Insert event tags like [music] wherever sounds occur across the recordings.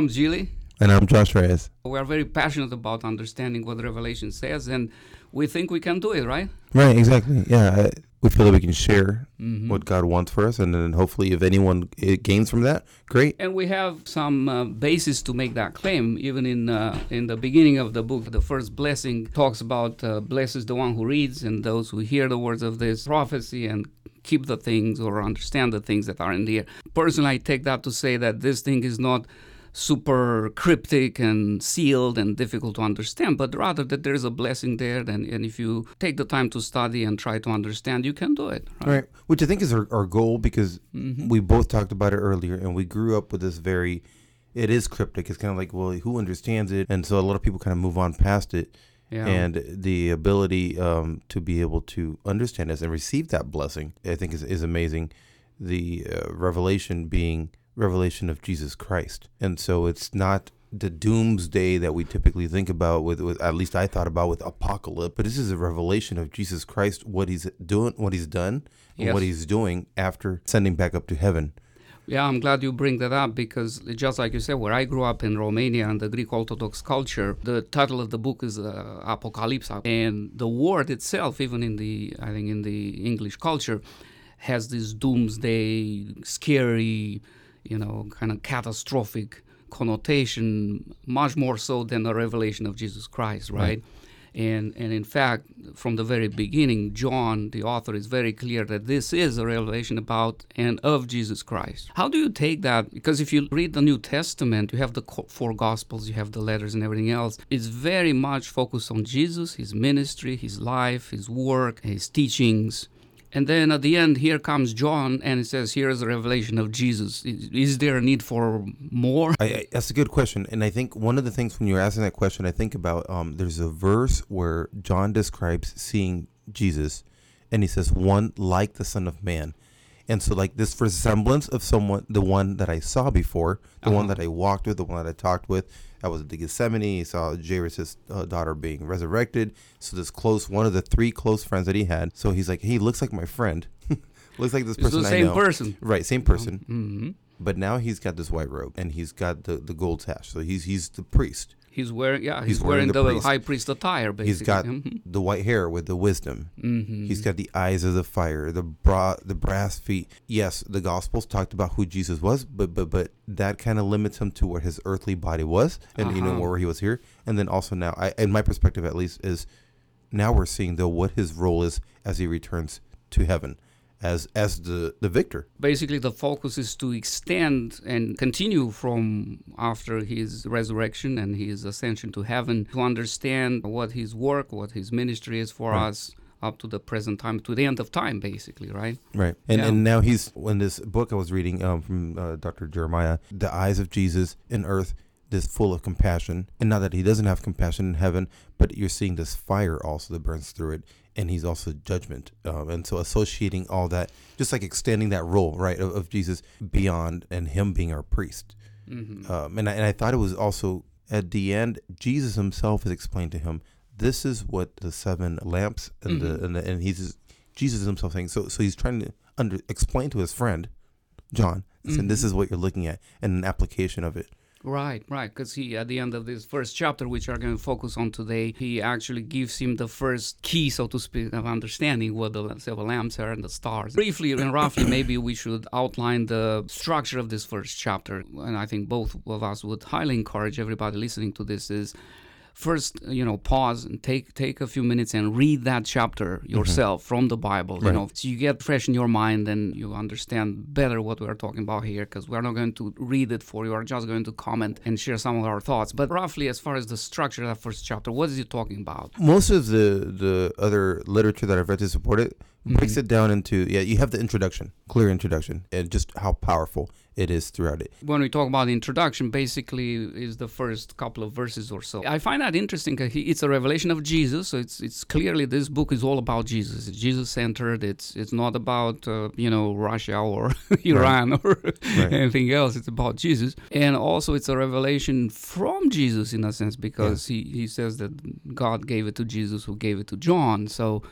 I'm Gily. And I'm Josh Reyes. We are very passionate about understanding what Revelation says, and we think we can do it, right? Right, exactly. Yeah, we feel that we can share Mhm. what God wants for us, and then hopefully, if anyone gains from that, great. And we have some uh, basis to make that claim. Even in uh, in the beginning of the book, the first blessing talks about uh, blesses the one who reads and those who hear the words of this prophecy and keep the things or understand the things that are in there. Personally, I take that to say that this thing is not super cryptic and sealed and difficult to understand, but rather that there's a blessing there. And, and if you take the time to study and try to understand, you can do it. Right, which I think is our, our goal because Mhm. we both talked about it earlier, and we grew up with this very. It is cryptic. It's kind of like, well, who understands it? And so a lot of people kind of move on past it. Yeah. And the ability um, to be able to understand this and receive that blessing, I think, is, is amazing. The uh, revelation being revelation of Jesus Christ. And so it's not the doomsday that we typically think about with, with at least I thought about with apocalypse, but this is a revelation of Jesus Christ, what he's doing, what he's done, and what he's doing after sending back up to heaven. Yeah, I'm glad you bring that up because just like you said, where I grew up in Romania and the Greek Orthodox culture, the title of the book is uh, Apocalipsa, and the word itself, even in the I think in the English culture, has this doomsday, scary, you know, kind of catastrophic connotation, much more so than the revelation of Jesus Christ, right? Right. And and in fact, from the very beginning, John, the author, is very clear that this is a revelation about and of Jesus Christ. How do you take that? Because if you read the New Testament, you have the four Gospels, you have the letters, and everything else. It's very much focused on Jesus, his ministry, his life, his work, his teachings. And then at the end, here comes John, and it says, "Here is a revelation of Jesus." Is, there a need for more? I, I, that's a good question, and I think one of the things when you're asking that question, I think about um, there's a verse where John describes seeing Jesus, and he says, "One like the Son of Man," and so like this resemblance of someone, the one that I saw before, the one Uh-huh. that I walked with, the one that I talked with. I was at the Gethsemane. He saw Jairus' uh, daughter being resurrected. So this close, one of the three close friends that he had. So he's like, "He looks like my friend. [laughs] looks like this It's person the same person. Right, same person. hmm But now he's got this white robe and he's got the, the gold sash. So he's he's the priest. He's wearing, yeah, he's, He's wearing, wearing the the, priest. high priest attire. Basically. He's got Mhm. the white hair with the wisdom. Mhm. He's got the eyes of the fire, the bra, the brass feet. Yes, the Gospels talked about who Jesus was, but but but that kind of limits him to where his earthly body was, and you know Uh-huh. where he was here. And then also now, I, in my perspective at least, is now we're seeing though what his role is as he returns to heaven, as as the the victor. Basically, the focus is to extend and continue from after his resurrection and his ascension to heaven to understand what his work, what his ministry is for Right. us up to the present time, to the end of time, basically, right? Right. And Yeah. and now he's in this book I was reading um, from uh, Dr. Jeremiah, the eyes of Jesus in earth, this full of compassion, and not that he doesn't have compassion in heaven, but you're seeing this fire also that burns through it, and he's also judgment, um, and so associating all that, just like extending that role right of, of Jesus beyond and him being our priest. hmm Um, and I, and I thought it was also at the end, Jesus himself has explained to him, this is what the seven lamps and Mhm. the and, the, and he's Jesus himself saying. So so he's trying to under explain to his friend John, saying this Mhm. is what you're looking at and an application of it. Right, right. Because he, at the end of this first chapter, which we're going to focus on today, he actually gives him the first key, so to speak, of understanding what the seven lamps are and the stars. Briefly and roughly, maybe we should outline the structure of this first chapter. And I think both of us would highly encourage everybody listening to this is first you know pause and take take a few minutes and read that chapter mm-hmm. yourself from the bible you know so you get fresh in your mind and you understand better what we're talking about here because we're not going to read it for you we're just going to comment and share some of our thoughts. But roughly as far as the structure of that first chapter what is it talking about? Most of the the other literature that I've read to support it breaks Mhm. it down into yeah, you have the introduction, clear introduction, and just how powerful it is throughout it. when we talk about the introduction, basically is the first couple of verses or so. I find that interesting. It's a revelation of Jesus, so it's it's clearly this book is all about Jesus. It's Jesus centered. It's it's not about uh, you know Russia or [laughs] Iran or Right. [laughs] anything else. It's about Jesus, and also it's a revelation from Jesus in a sense because he he says that God gave it to Jesus, who gave it to John. So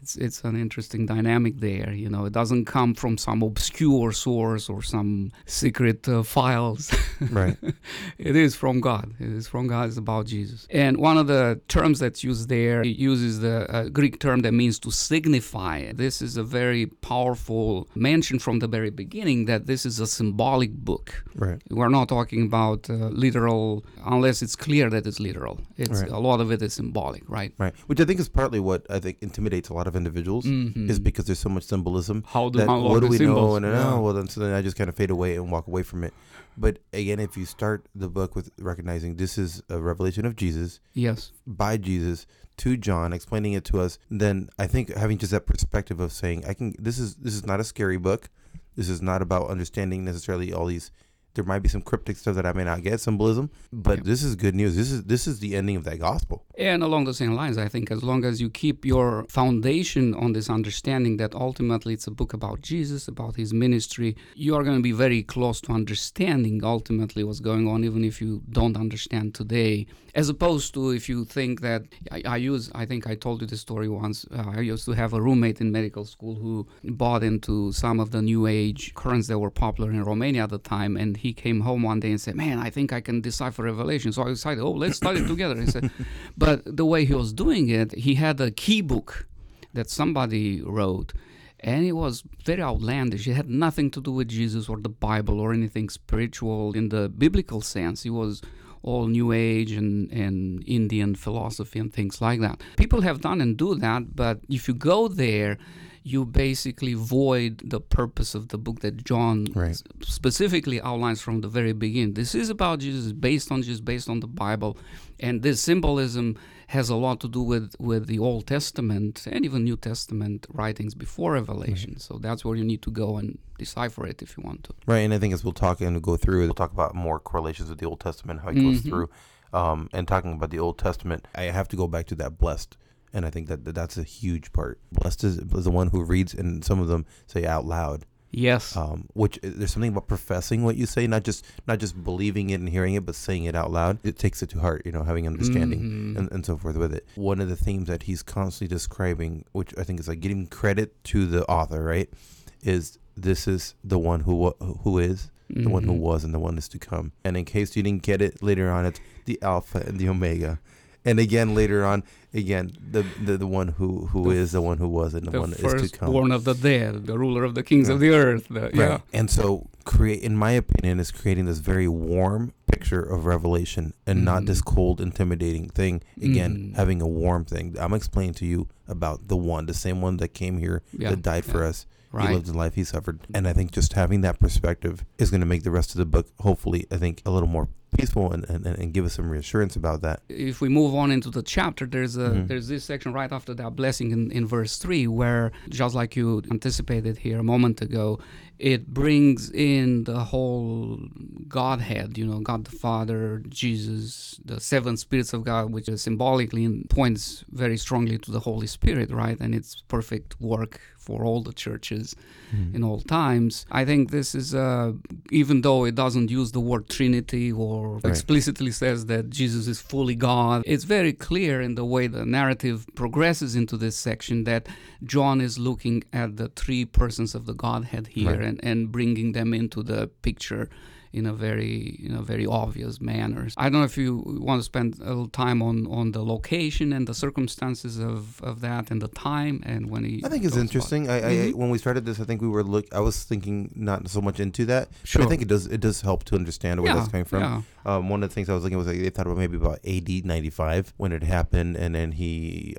it's it's an interesting dynamic there. You know, it doesn't come from some obscure source or some secret uh, files. [laughs] Right. it is from God. It is from God. It's about Jesus. And one of the terms that's used there, it uses the uh, Greek term that means to signify. This is a very powerful mention from the very beginning that this is a symbolic book. Right. We're not talking about uh, literal, unless it's clear that it's literal. It's Right. a lot of it is symbolic, right? Right. Which I think is partly what I think intimidates a lot of individuals Mhm. is because there's so much symbolism. How do that unlock what do we know? symbols? And Yeah. oh, well, then so then I just kind of fade away and walk away from it. But again, if you start the book with recognizing this is a revelation of Jesus Yes. by Jesus to John, explaining it to us, then I think having just that perspective of saying, I can. This is this is not a scary book. This is not about understanding necessarily all these. There might be some cryptic stuff that I may not get symbolism, but Yeah. this is good news. This is this is the ending of that gospel. And along the same lines, I think as long as you keep your foundation on this understanding that ultimately it's a book about Jesus, about his ministry, you are going to be very close to understanding ultimately what's going on, even if you don't understand today. As opposed to if you think that I, I use, I think I told you this story once. Uh, I used to have a roommate in medical school who bought into some of the new age currents that were popular in Romania at the time, and he came home one day and said, "Man, I think I can decipher Revelation." So I decided, "Oh, let's study together." He said, [laughs] but the way he was doing it, he had a key book that somebody wrote, and it was very outlandish. It had nothing to do with Jesus or the Bible or anything spiritual in the biblical sense. It was all New Age and, and Indian philosophy and things like that. People have done and do that, but if you go there, you basically void the purpose of the book that John Right. specifically outlines from the very beginning. This is about Jesus, based on Jesus, based on the Bible, and this symbolism has a lot to do with with the Old Testament and even New Testament writings before Revelation. So that's where you need to go and decipher it if you want to. Right, and I think as we'll talk and go through, we'll talk about more correlations with the Old Testament, how it goes Mhm. through, um, and talking about the Old Testament. I have to go back to that blessed, and I think that, that that's a huge part. Blessed is, is the one who reads, and some of them say out loud. Yes. Um, which there's something about professing what you say, not just not just believing it and hearing it, but saying it out loud. It takes it to heart, you know, having understanding Mhm. and, and so forth with it. One of the themes that he's constantly describing, which I think is like giving credit to the author, right, is this is the one who who is, the one who Mhm. was, and the one is to come. And in case you didn't get it later on, it's the Alpha and the Omega. And again later on, again the the, the one who who The is, the one who was, and the, the one is to come. Born of the dead, the ruler of the kings of the earth. The, Yeah. And so create in my opinion is creating this very warm picture of revelation and not Mhm. this cold intimidating thing. Again, Mhm. having a warm thing. I'm explaining to you about the one, the same one that came here Yeah, that died for yeah. us. He lived the life he suffered. And I think just having that perspective is going to make the rest of the book hopefully I think a little more peaceful and, and, and give us some reassurance about that. if we move on into the chapter, there's a Mhm. there's this section right after that blessing in, in verse three, where just like you anticipated here a moment ago, it brings in the whole Godhead. You know, God the Father, Jesus, the seven spirits of God, which is symbolically and points very strongly to the Holy Spirit, right? And its perfect work for all the churches in all times. I think this is, uh, even though it doesn't use the word Trinity or Right. explicitly says that Jesus is fully God, it's very clear in the way the narrative progresses into this section that John is looking at the three persons of the Godhead here Right. And, and bringing them into the picture in a very in a very obvious manner. I don't know if you want to spend a little time on on the location and the circumstances of, of that and the time and when he I think it's interesting. I, I Mhm. when we started this, I think we were look. I was thinking not so much into that, but Sure. I think it does. It does help to understand where yeah, that's coming from. Yeah. Um, one of the things I was looking at was like they thought about maybe about AD ninety five when it happened, and then he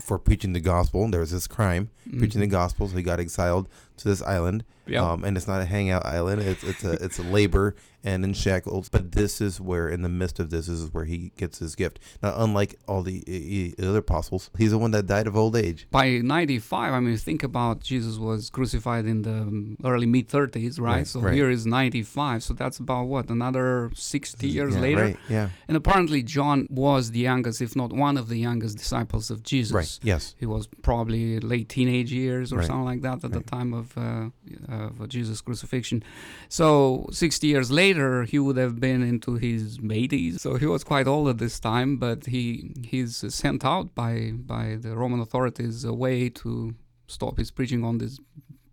for preaching the gospel. There was this crime preaching the gospel, so he got exiled to this island. Yeah. Um, and it's not a hangout island. It's it's a it's a labor and in shackles. But this is where, in the midst of this, this is where he gets his gift. Now, unlike all the uh, other apostles, he's the one that died of old age. by 95 i mean think about jesus was crucified in the um, early mid 30s right, Right, so right. here is 95 so that's about what another 60 years Yeah, later Right. Yeah. and apparently john was the youngest if not one of the youngest disciples of jesus Right. Yes. he was probably late teenage years or something like that at the time of, uh, of Jesus' crucifixion. So 60 years later, he would have been into his 80s. So he was quite old at this time, but he he's sent out by by the Roman authorities away to stop his preaching on this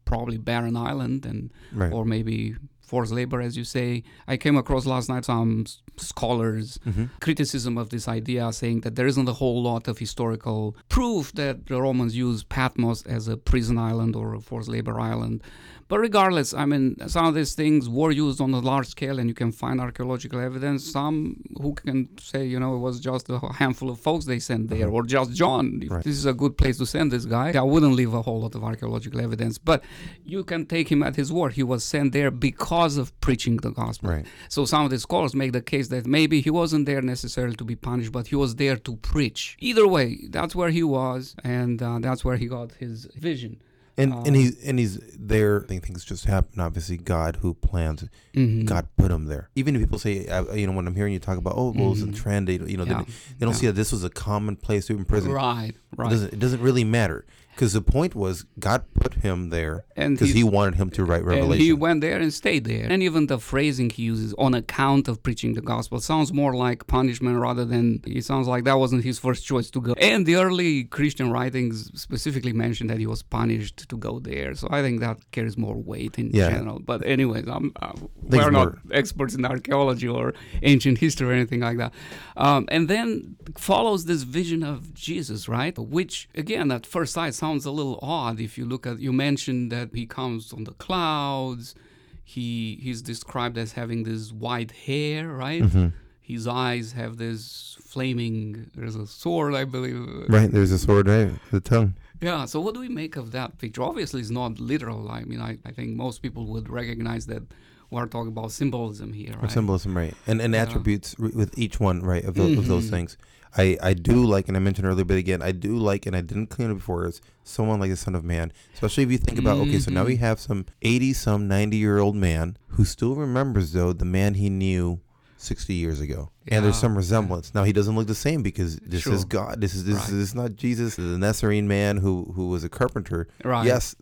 probably barren island and Right. or maybe forced labor, as you say. I came across last night some scholars hmm criticism of this idea, saying that there isn't a whole lot of historical proof that the Romans used Patmos as a prison island or a forced labor island. But regardless, I mean, some of these things were used on a large scale, and you can find archaeological evidence. Some who can say, you know, it was just a handful of folks they sent there, or just John. If Right. this is a good place to send this guy, I wouldn't leave a whole lot of archaeological evidence. But you can take him at his word. He was sent there because of preaching the gospel. Right. So some of the scholars make the case that maybe he wasn't there necessarily to be punished, but he was there to preach. Either way, that's where he was, and uh, that's where he got his vision. And Um, and he's and he's there. I think things just happen. Obviously, God who plans. Mhm. God put him there. Even if people say, uh, you know, when I'm hearing you talk about, oh, well, it's a trend. They, you know, Yeah. they, they don't Yeah. see that this was a common place to imprison. Right, It right. doesn't. It doesn't really matter because the point was God put him there because he, wanted him to write and Revelation. he went there and stayed there. And even the phrasing he uses on account of preaching the gospel sounds more like punishment rather than it sounds like that wasn't his first choice to go. And the early Christian writings specifically mentioned that he was punished to go there. So I think that carries more weight in Yeah. general. But anyways, I'm, uh, Things we're not more- experts in archaeology or ancient history or anything like that. Um, and then follows this vision of Jesus, right? Which again, at first sight, sounds a little odd. If you look at, you mentioned that he comes on the clouds. He he's described as having this white hair, right? Mhm. His eyes have this flaming. There's a sword, I believe. Right. There's a sword, right? The tongue. Yeah, so what do we make of that picture? Obviously, it's not literal. I mean, I, I think most people would recognize that we're talking about symbolism here, right? symbolism, right? And and Yeah. attributes with each one, right? Of, tho- of those Mhm. things. I, I do like, and I mentioned earlier, but again, I do like, and I didn't clean it before, is someone like the Son of Man. Especially if you think about, okay, so now we Mhm. have some 80 some 90 year old man who still remembers, though, the man he knew 60 years ago. And there's some resemblance. Now, he doesn't look the same because this is God. This is this, Right. this is not Jesus, the Nazarene man who, who was a carpenter. Right. Yes,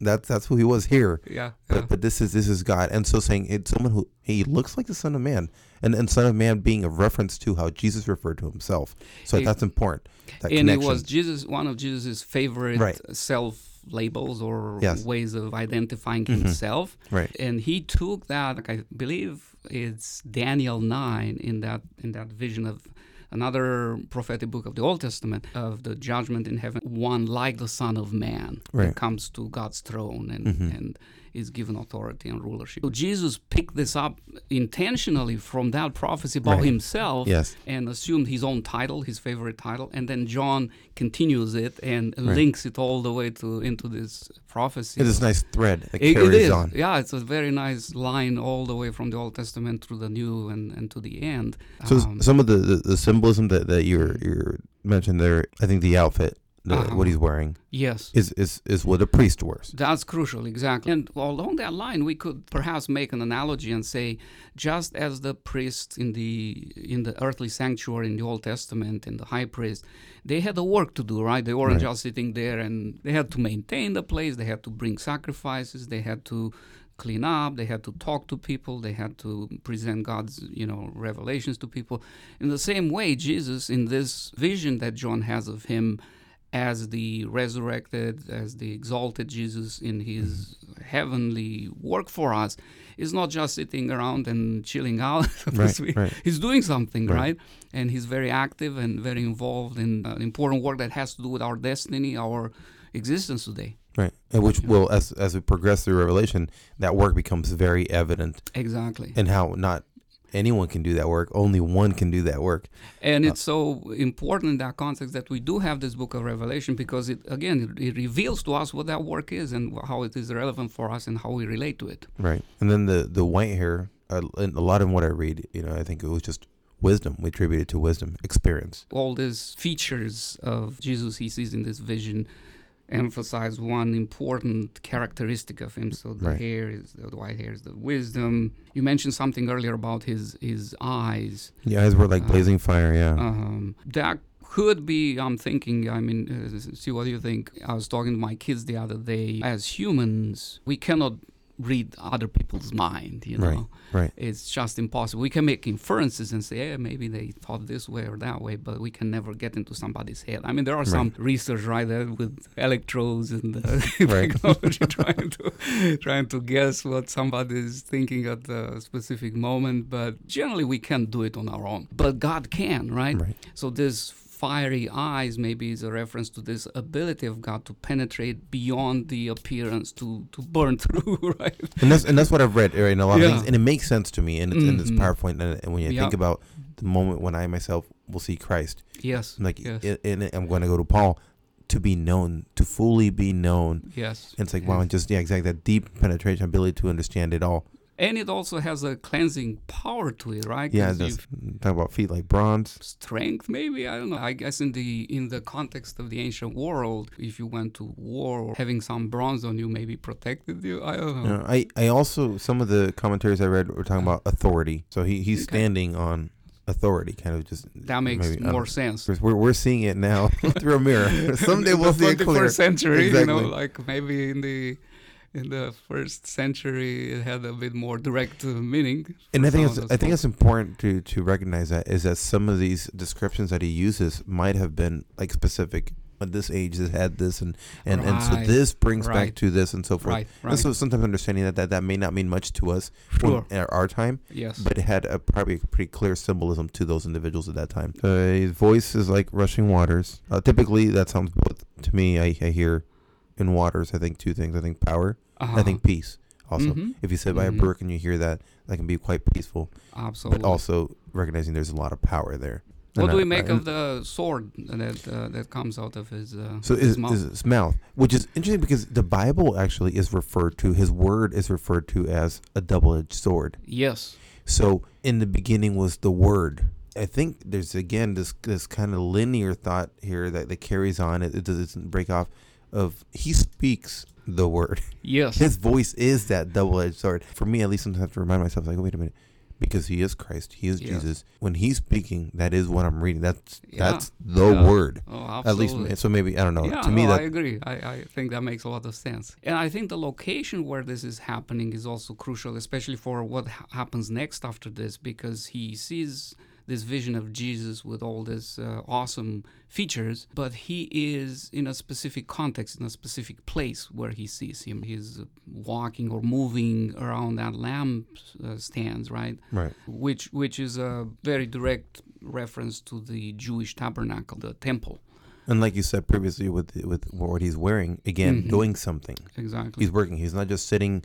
that's, that's who he was here. Yeah. But yeah. but this is this is God, and so saying it's someone who he looks like the Son of Man, and and Son of Man being a reference to how Jesus referred to himself. So that's important. That and connection. it was Jesus, one of Jesus's favorite Right. self labels or Yes. ways of identifying Mhm. himself. right. And he took that, like I believe it's Daniel nine in that in that vision of another prophetic book of the Old Testament of the judgment in heaven, one like the Son of Man Right. that comes to God's throne and Mhm. and is given authority and rulership. So Jesus picked this up intentionally from that prophecy about Right. himself Yes. and assumed his own title, his favorite title, and then John continues it and Right. links it all the way to into this prophecy. It's this nice thread that It- it carries is. on. Yeah, it's a very nice line all the way from the Old Testament through the New and, and to the end. So Um, some of the, the, the symbolism that, that you're you're mentioned there, I think the outfit, the, Uh-huh. what he's wearing, yes. is, is is what a priest wears. That's crucial, exactly. And along that line, we could perhaps make an analogy and say, just as the priests in the in the earthly sanctuary in the Old Testament and the high priest, they had a work to do, right? They weren't Right. just sitting there and they had to maintain the place. They had to bring sacrifices. They had to clean up. They had to talk to people. They had to present God's, you know, revelations to people. In the same way, Jesus, in this vision that John has of him as the resurrected, as the exalted Jesus in his heavenly work for us, is not just sitting around and chilling out. [laughs] Right, speak. right. He's doing something, Right. right. And he's very active and very involved in uh, important work that has to do with our destiny, our existence today. Right. And which will, as as we progress through Revelation, that work becomes very evident, Exactly. and how not anyone can do that work. Only one can do that work. And Uh, it's so important in that context that we do have this book of Revelation because it again it, it reveals to us what that work is and how it is relevant for us and how we relate to it. Right. And then the the white hair, uh, a lot of what I read, you know, I think it was just wisdom. We attribute it to wisdom, experience. All these features of Jesus he sees in this vision emphasize one important characteristic of him. So the Right. hair is the white hair is the wisdom. You mentioned something earlier about his his eyes. The eyes were like Uh, blazing fire. Yeah. Um, that could be, I'm thinking, I mean, uh, see what do you think. I was talking to my kids the other day. As humans, we cannot read other people's mind. You know, Right, right. it's just impossible. We can make inferences and say, yeah, maybe they thought this way or that way, but we can never get into somebody's head. I mean, there are some research right there with electrodes and uh, Right. [laughs] technology [laughs] trying to trying to guess what somebody is thinking at the specific moment, but generally we can't do it on our own. But God can, right? Right. So this fiery eyes maybe is a reference to this ability of God to penetrate beyond the appearance to to burn [laughs] through, right? And that's and that's what I've read right, in a lot of things, and it makes sense to me, and it's, and it's Mhm. PowerPoint. And, and when you Yeah. think about the moment when I myself will see Christ, Yes. Like, yes. i- and I'm going to go to Paul to be known, to fully be known. yes. And it's like, yes. wow, and just yeah, exactly that deep penetration ability to understand it all. And it also has a cleansing power to it, right? Yeah, you've- talk about feet like bronze. strength maybe i don't know i guess in the in the context of the ancient world if you went to war or having some bronze on you maybe protected you i don't know I I also some of the commentaries I read were talking about authority. So he he's Okay. standing on authority, kind of just that makes maybe, more sense We're, we're seeing it now [laughs] through a mirror. [laughs] Someday we'll see it the clear. 21st century you know Exactly. like maybe in the in the first century it had a bit more direct uh, meaning And I think it's I think it's important to to recognize that is that some of these descriptions that he uses might have been like specific. At this age, it had this, and and, and so this brings back to this, and so forth. right right And so sometimes understanding that, that that may not mean much to us sure in our time, yes but it had a probably a pretty clear symbolism to those individuals at that time. Uh, his voice is like rushing waters. Uh, typically, that sounds both to me. I, I hear in waters. I think two things. I think power. Uh-huh. I think peace. Also, Mhm. if you sit by Mhm. a brook and you hear that, that can be quite peaceful. absolutely But also recognizing there's a lot of power there. what do we make of the sword that uh, that comes out of his uh, So his is, mouth? is his mouth, which is interesting because the Bible actually is referred to. His word is referred to as a double-edged sword. yes So in the beginning was the word. I think there's again this this kind of linear thought here that, that carries on. It, it doesn't break off. Of he speaks the word. yes His voice is that double-edged sword. For me, at least, sometimes I have to remind myself, like, wait a minute, because he is Christ, he is Yes. Jesus. When he's speaking, that is what I'm reading. That's Yeah. that's the Yeah. word. Oh, At least, so maybe I don't know. Yeah, to me, no, that I agree. I, I think that makes a lot of sense. And I think the location where this is happening is also crucial, especially for what ha- happens next after this, because he sees this vision of Jesus with all these uh, awesome features, but he is in a specific context, in a specific place where he sees him. He's walking or moving around that lamp uh, stands, right? right. Which which is a very direct reference to the Jewish tabernacle, the temple. And like you said previously, with with what he's wearing, again, Mhm. doing something. Exactly. He's working. He's not just sitting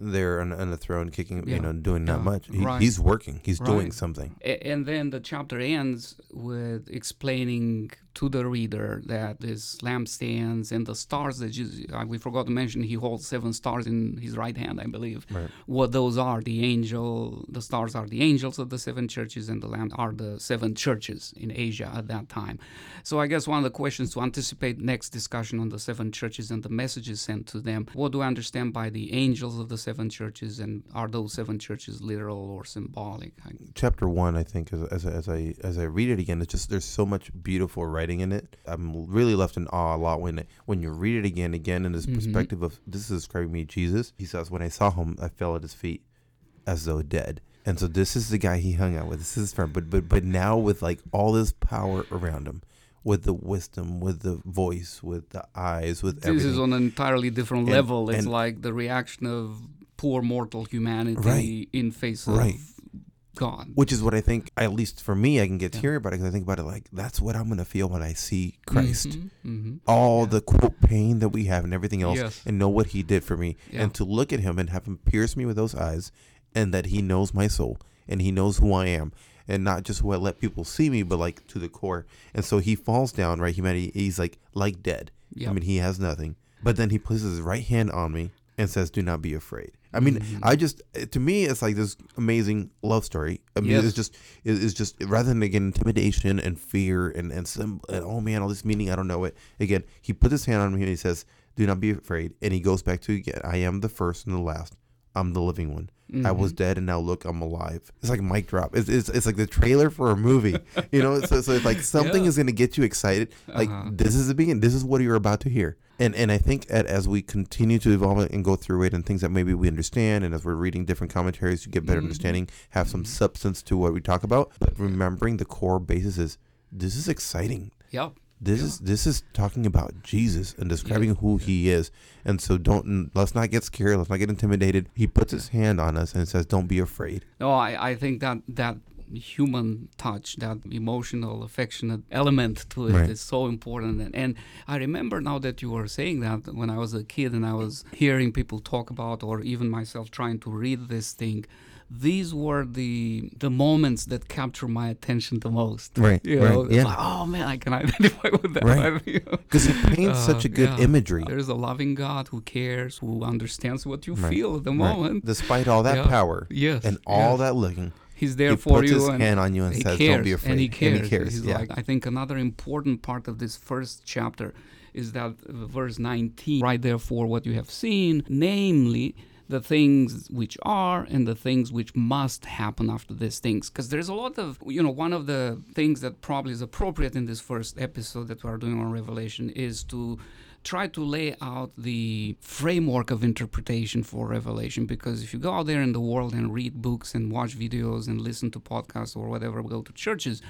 there on, on the throne, kicking, Yeah. you know, doing not much. He, Right. He's working. He's doing something. And then the chapter ends with explaining to the reader that these lampstands and the stars that Jesus, uh, we forgot to mention he holds seven stars in his right hand i believe Right. what those are the angel the stars are the angels of the seven churches and the lamp are the seven churches in asia at that time so i guess one of the questions to anticipate next discussion on the seven churches and the messages sent to them what do i understand by the angels of the seven churches and are those seven churches literal or symbolic chapter one, I think, as, as, as I as I read it again, it's just there's so much beautiful writing in it. I'm really left in awe a lot when when you read it again, again in this Mhm. perspective of this is describing me, Jesus. He says, when I saw him, I fell at his feet as though dead. And so this is the guy he hung out with. This is his friend, but but but now with like all this power around him, with the wisdom, with the voice, with the eyes, with this everything. is on an entirely different And- level. It's like the reaction of poor mortal humanity Right. in face of Right. God. Which is what I think, at least for me, I can get Yeah. teary about it because I think about it like that's what I'm gonna feel when I see Christ. Mhm, mhm. all Yeah. the quote pain that we have and everything else Yes. and know what he did for me Yeah. and to look at him and have him pierce me with those eyes and that he knows my soul and he knows who I am and not just who I let people see me but like to the core and so he falls down right humanity he's like like dead Yeah. I mean he has nothing but then he places his right hand on me and says do not be afraid I mean Mhm. I just to me it's like this amazing love story I mean Yes. it's just it's just rather than again intimidation and fear and and some and, oh man all this meaning I don't know it again he puts his hand on me and he says do not be afraid and he goes back to again I am the first and the last I'm the living one. I Mm-hmm. was dead and now look, I'm alive. It's like a mic drop. It's, it's, it's like the trailer for a movie, [laughs] you know? So, so it's like something Yeah. is going to get you excited. Like Uh-huh. this is the beginning. This is what you're about to hear. And, and I think at, as we continue to evolve it and go through it and things that maybe we understand and as we're reading different commentaries to get better Mhm. understanding, have some substance to what we talk about. But remembering the core basis is this is exciting. Yeah. This Yeah. is this is talking about Jesus and describing who he is. And so don't let's not get scared, let's not get intimidated. He puts his hand on us and says, Don't be afraid. No, I, I think that that human touch, that emotional, affectionate element to it is Right. so important. And, and I remember now that you were saying that when I was a kid and I was hearing people talk about, or even myself trying to read this thing, these were the the moments that capture my attention the most. Right, You right, know, yeah. like, oh man, I can identify [laughs] with that. Right. [laughs] Because he paints Uh, such a good yeah. imagery. There's a loving God who cares, who understands what you Right, feel at the moment. Despite all that power Yes. and all yes. that looking, He's there he for puts you his and hand on you and says, cares, Don't be afraid. And he cares. He's yeah. like, I think another important part of this first chapter is that verse 19, right there for what you have seen, namely the things which are and the things which must happen after these things. Because there's a lot of, you know, one of the things that probably is appropriate in this first episode that we are doing on Revelation is to try to lay out the framework of interpretation for revelation because if you go out there in the world and read books and watch videos and listen to podcasts or whatever go to churches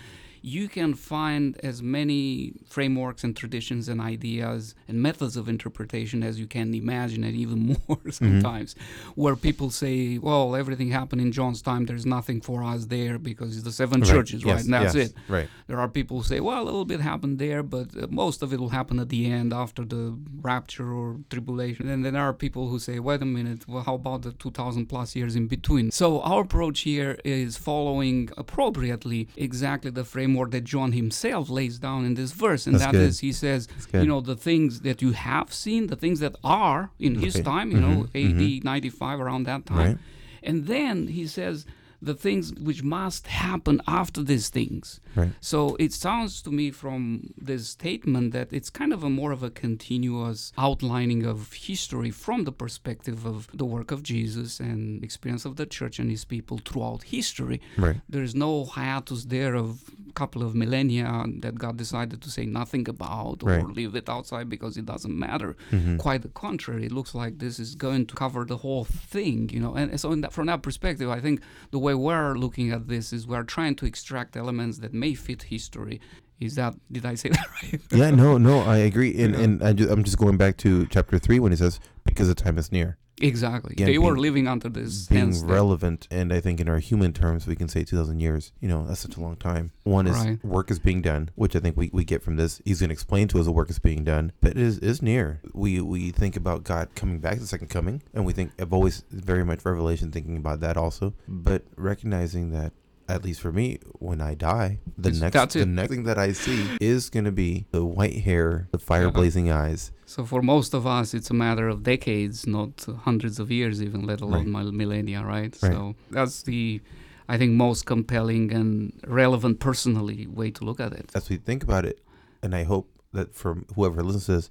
you can find as many frameworks and traditions and ideas and methods of interpretation as you can imagine and even [laughs] more sometimes where people say well everything happened in john's time there's nothing for us there because it's the seven Right. churches right Yes, and that's yes, it Right. there are people who say, well, a little bit happened there, but uh, most of it will happen at the end after the rapture or tribulation. And then there are people who say, wait a minute, well, how about the 2,000 plus years in between? So our approach here is following appropriately exactly the framework that John himself lays down in this verse. And That's that good. is, he says, you know, the things that you have seen, the things that are in his time, you know, Mhm, AD 95, around that time. Right. And then he says, the things which must happen after these things. Right. So it sounds to me from this statement that it's kind of a more of a continuous outlining of history from the perspective of the work of Jesus and experience of the church and his people throughout history. Right. There's no hiatus there of couple of millennia that God decided to say nothing about or Right. leave it outside because it doesn't matter. Mhm. Quite the contrary. It looks like this is going to cover the whole thing, you know. And so, in that, from that perspective, I think the way we're looking at this is we're trying to extract elements that may fit history. Is that did I say [laughs] that right? yeah, no, no, I agree. And Yeah. and I I'm just going back to chapter three when he says, Because the time is near. Exactly. Again, they were living under this being relevant and i think in our human terms we can say 2000 years you know that's such a long time one is Right. work is being done which i think we, we get from this he's going to explain to us the work is being done but it is, is near we we think about god coming back the second coming and we think i've always very much revelation thinking about that also but recognizing that at least for me, when I die, the It's- next the next thing that I see is going to be the white hair, the fire blazing eyes. So for most of us, it's a matter of decades, not hundreds of years, even let alone mil- millennia, right? Right. So that's the, I think, most compelling and relevant personally way to look at it. as we think about it, and I hope that for whoever listens to this,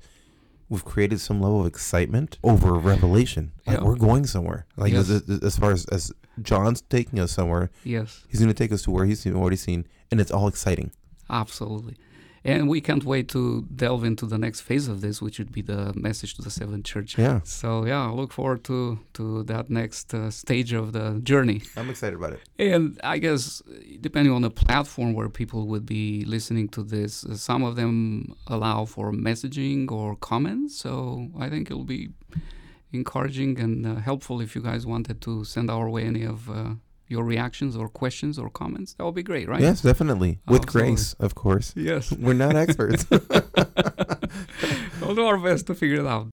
we've created some level of excitement over revelation. Like Yeah. we're going somewhere. Like Yes. as, as far as, as John's taking us somewhere, Yes, he's going to take us to where he's already seen, and it's all exciting. absolutely. And we can't wait to delve into the next phase of this, which would be the message to the seventh church. Yeah, So yeah, I look forward to to that next uh, stage of the journey. I'm excited about it. And I guess depending on the platform where people would be listening to this, uh, some of them allow for messaging or comments. So I think it'll be encouraging and uh, helpful if you guys wanted to send our way any of uh, your reactions or questions or comments. That would be great, right? Yes, definitely. With Absolutely. grace, of course. Yes. We're not experts. [laughs] we'll do our best to figure it out.